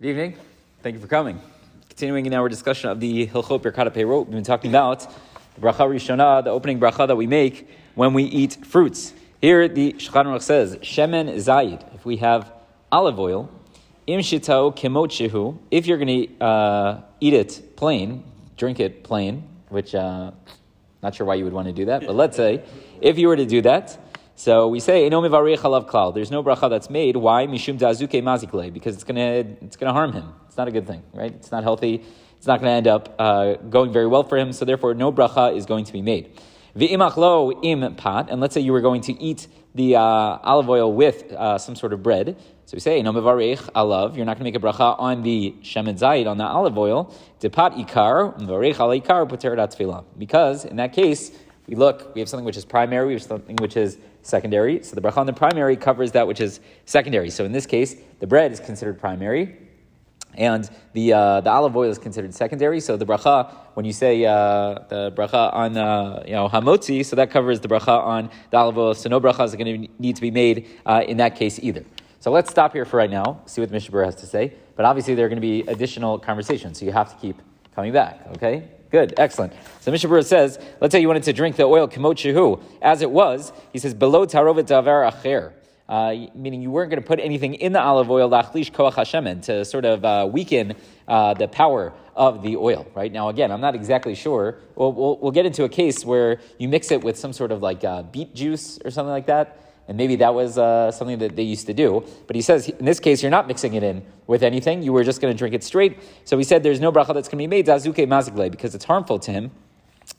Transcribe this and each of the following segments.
Good evening. Thank you for coming. Continuing in our discussion of the Hilchot Birkat Peirot, we've been talking about the bracha Rishonah, the opening bracha that we make when we eat fruits. Here, the Shulchan says, Shemen Zayid. If we have olive oil, Im Shitao Kimot Shehu. If you're going to uh, eat it plain, drink it plain, which uh, not sure why you would want to do that, but let's say if you were to do that. So we say Eno mivarech alav klal. There's no bracha that's made. Why? Mishum dazuke mazikle. Because it's gonna it's gonna harm him. It's not a good thing, right? It's not healthy. It's not going to end up uh, going very well for him. So therefore, no bracha is going to be made. V'imachlo im pat. And let's say you were going to eat the uh, olive oil with uh, some sort of bread. So we say, no mevarech alav. You're not going to make a bracha on the shemen zayit, on the olive oil. Depat ikar, mevarech al ikar, Because in that case, we look, we have something which is primary, we have something which is secondary. So the bracha on the primary covers that which is secondary. So in this case, the bread is considered primary, and the uh, the olive oil is considered secondary. So the bracha, when you say uh, the bracha on uh, you know hamotzi, so that covers the bracha on the olive oil. So no bracha is going to need to be made uh, in that case either. So let's stop here for right now. See what the Mishnah has to say. But obviously there are going to be additional conversations, so you have to keep coming back. Okay. Good, excellent. So Mishnah Berurah says, let's say you wanted to drink the oil kamot shehu, as it was. He says below tarovet davar acher. Uh, meaning you weren't going to put anything in the olive oil lachlish koach to sort of uh, weaken uh, the power of the oil. Right now, again, I'm not exactly sure. We'll, we'll, we'll, get into a case where you mix it with some sort of like uh, beet juice or something like that and maybe that was uh, something that they used to do. But he says, in this case, you're not mixing it in with anything. You were just going to drink it straight. So he said there's no bracha that's going to be made, zazuke mazigle, because it's harmful to him.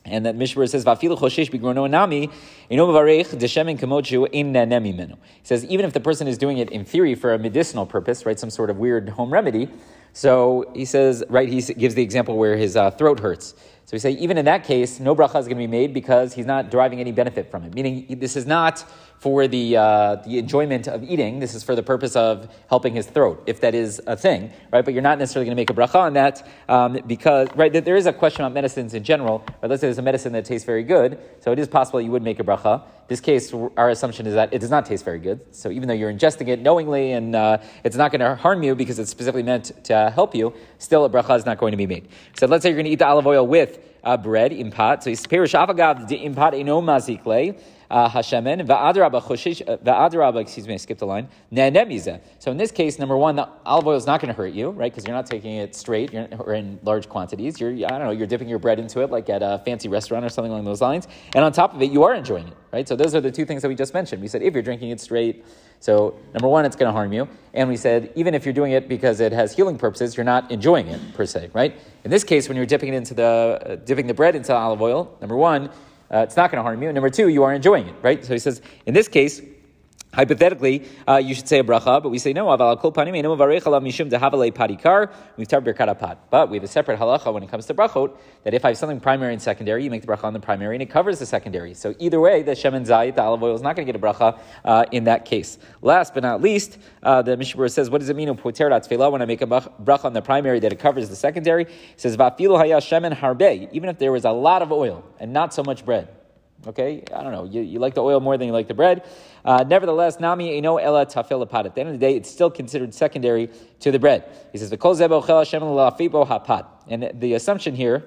And that Mishnah says, "Vafilu nami, inovarech deshemen kamochu in menu." He says, even if the person is doing it in theory for a medicinal purpose, right, some sort of weird home remedy. So he says, right, he gives the example where his uh, throat hurts. So we say, even in that case, no bracha is going to be made because he's not deriving any benefit from it. Meaning, this is not for the, uh, the enjoyment of eating. This is for the purpose of helping his throat, if that is a thing, right? But you're not necessarily going to make a bracha on that um, because, right, there is a question about medicines in general. Right? Let's say there's a medicine that tastes very good, so it is possible you would make a bracha. This case, our assumption is that it does not taste very good. So even though you're ingesting it knowingly and uh, it's not going to harm you because it's specifically meant to help you, still a bracha is not going to be made. So let's say you're going to eat the olive oil with uh, bread, impat. So he's perish avagav the impat eno mazikle uh, Hashemen, va'adraba choshish, uh, va'adraba, excuse me, I skipped a line, ne'enemize. So in this case, number one, the olive oil is not going to hurt you, right? Because you're not taking it straight you're, or in large quantities. You're, I don't know, you're dipping your bread into it like at a fancy restaurant or something along those lines. And on top of it, you are enjoying it, right? So those are the two things that we just mentioned. We said if you're drinking it straight, so number one, it's going to harm you. And we said even if you're doing it because it has healing purposes, you're not enjoying it per se, right? In this case, when you're dipping it into the, uh, dipping the bread into olive oil, number one, uh, it's not going to harm you. And number two, you are enjoying it, right? So he says, in this case, Hypothetically, uh, you should say a bracha, but we say no. We've talked But we have a separate halacha when it comes to brachot that if I have something primary and secondary, you make the bracha on the primary and it covers the secondary. So either way, the shemen zayit, the olive oil, is not going to get a bracha uh, in that case. Last but not least, uh, the Mishnah says, what does it mean when I make a bracha on the primary that it covers the secondary? It says harbe, even if there was a lot of oil and not so much bread. Okay, I don't know. You, you like the oil more than you like the bread. Uh, nevertheless, nami eno ella tafel At the end of the day, it's still considered secondary to the bread. He says, hapat. And the assumption here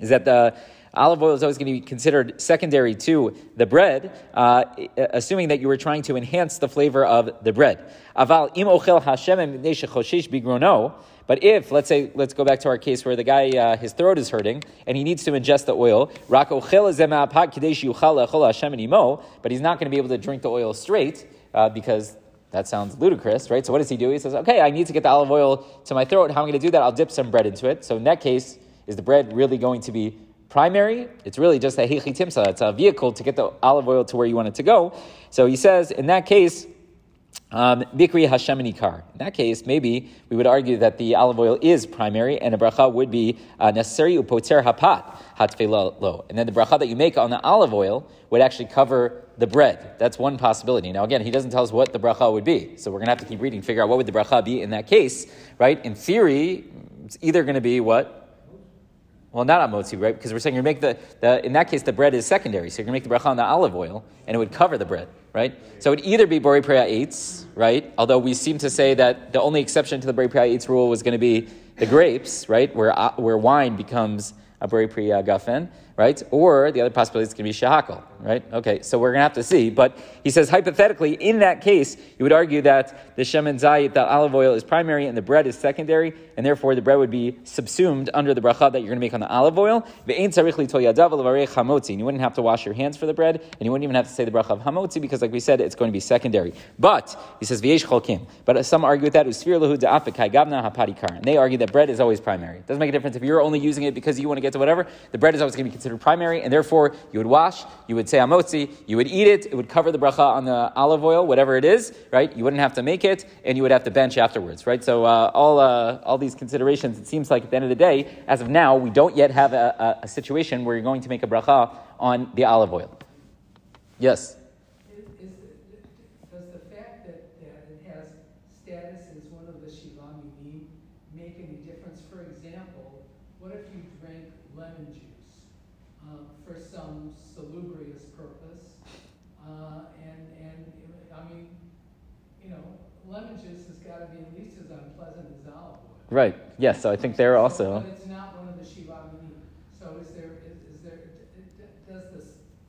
is that the olive oil is always going to be considered secondary to the bread, uh, assuming that you were trying to enhance the flavor of the bread. Aval im ochel hashem bigrono. But if, let's say, let's go back to our case where the guy, uh, his throat is hurting and he needs to ingest the oil, but he's not going to be able to drink the oil straight uh, because that sounds ludicrous, right? So what does he do? He says, okay, I need to get the olive oil to my throat. How am I going to do that? I'll dip some bread into it. So in that case, is the bread really going to be primary? It's really just a hechitimsa. It's a vehicle to get the olive oil to where you want it to go. So he says, in that case, Bikri Hashem Ikar. In that case, maybe we would argue that the olive oil is primary and a bracha would be uh, necessary, upoter hapat, lo. And then the bracha that you make on the olive oil would actually cover the bread. That's one possibility. Now, again, he doesn't tell us what the bracha would be. So we're going to have to keep reading, figure out what would the bracha be in that case, right? In theory, it's either going to be what? Well, not on motzi, right? Because we're saying you make the, the in that case the bread is secondary, so you're gonna make the bracha on the olive oil, and it would cover the bread, right? So it would either be bori priya eitz, right? Although we seem to say that the only exception to the bori priya eitz rule was going to be the grapes, right? Where uh, where wine becomes a bori priya gafen, right? Or the other possibility is going to be shahakol, right? Okay, so we're going to have to see. But he says hypothetically, in that case, you would argue that the shemen zayit, the olive oil, is primary and the bread is secondary, and therefore the bread would be subsumed under the bracha that you're going to make on the olive oil. And you wouldn't have to wash your hands for the bread, and you wouldn't even have to say the bracha of hamotzi because, like we said, it's going to be secondary. But he says. But some argue with that. And they argue that bread is always primary. It doesn't make a difference if you're only using it because you want to get to whatever. The bread is always going to be considered primary, and therefore you would wash, you would say amotzi, you would eat it, it would cover the bracha on the olive oil, whatever it is, right? You wouldn't have to make it, and you would have to bench afterwards, right? So uh, all, uh, all these considerations, it seems like at the end of the day, as of now, we don't yet have a, a, a situation where you're going to make a bracha on the olive oil. Yes? Is, is, does the fact that, that it has status as one of the Shiva make any difference? For example, what if you drank lemon juice for some salubrious purpose? Uh, and, and, I mean, you know, lemon juice has got to be at least as unpleasant as olive oil. Right. Yes. So I think they're also. But it's not one of the Shiva Minim. So is there, is, is there, d- d- does this,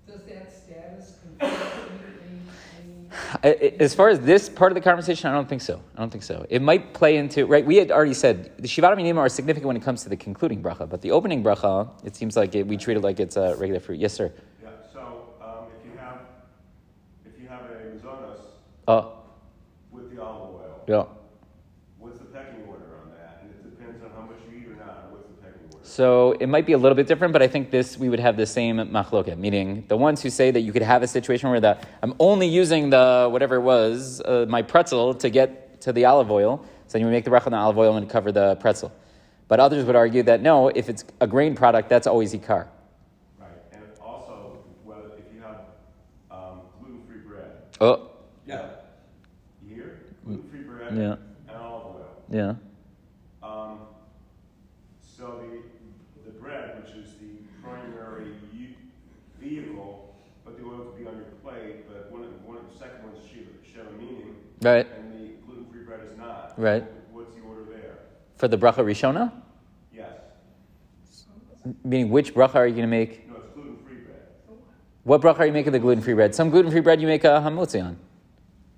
does that status confer any, any, any? I- I- As far as this part of the conversation, I don't think so. I don't think so. It might play into right. We had already said the shivat minim are significant when it comes to the concluding bracha, but the opening bracha, it seems like it, we treat it like it's a regular fruit. Yes, sir. Yeah, so, um, if you have, if you have a mazonos Oh, with the olive oil, yeah. what's the pecking order on that? And it depends on how much you eat or not, what's the pecking order? So it might be a little bit different, but I think this we would have the same machloket, meaning the ones who say that you could have a situation where the I'm only using the whatever it was uh, my pretzel to get to the olive oil, so then you would make the bracha on the olive oil and cover the pretzel. But others would argue that no, if it's a grain product, that's always ikar. Right, and also, whether, if you have, um, gluten-free bread, Oh, Yeah. hear? Gluten-free bread Yeah. and olive oil. yeah, Um, so the, the bread, which is the primary vehicle, but the oil could be on your plate, but one of, one of the second one's shiva, shiva meaning, right, and the gluten-free bread is not. Right. What's the order there? for the bracha rishona, Yes. meaning which bracha are you going to make? No, it's gluten-free bread. What bracha are you making the gluten free bread? Some gluten free bread you make a hamotzi on.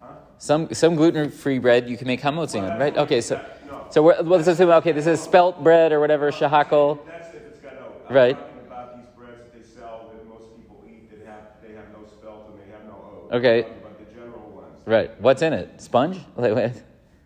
Huh? Some some gluten free bread you can make hamotzi on, right? Okay, so No. so we're, let's assume okay, this is spelt bread or whatever shahakol. That's if it's got no. I'm Right. talking about these breads that they sell that most people eat that have, they have no spelt and they have no oat. Okay. About the general ones. Right. What's in it? Sponge? Wait, wait.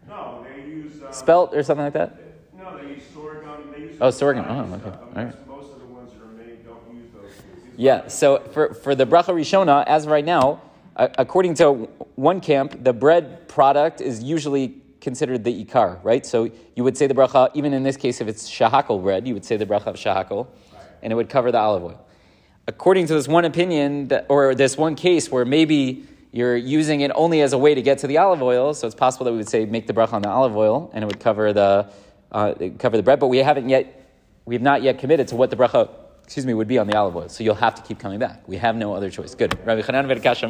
No, they use. Um, Spelt or something like that? No, they use sorghum. They use. Oh, sorghum. Oh, okay. stuff. All right. Most- of the ones that are made don't use those. These Yeah. So for, for the bracha rishona, as of right now, uh, according to one camp, the bread product is usually considered the ikar, right? So you would say the bracha, even in this case, if it's shahakol bread, you would say the bracha of shahakol, and it would cover the olive oil. According to this one opinion, that, or this one case where maybe you're using it only as a way to get to the olive oil, so it's possible that we would say make the bracha on the olive oil, and it would cover the uh, cover the bread. But we haven't yet, we have not yet committed to what the bracha, excuse me, would be on the olive oil. So you'll have to keep coming back. We have no other choice. Good. Rabbi Chanan Verkash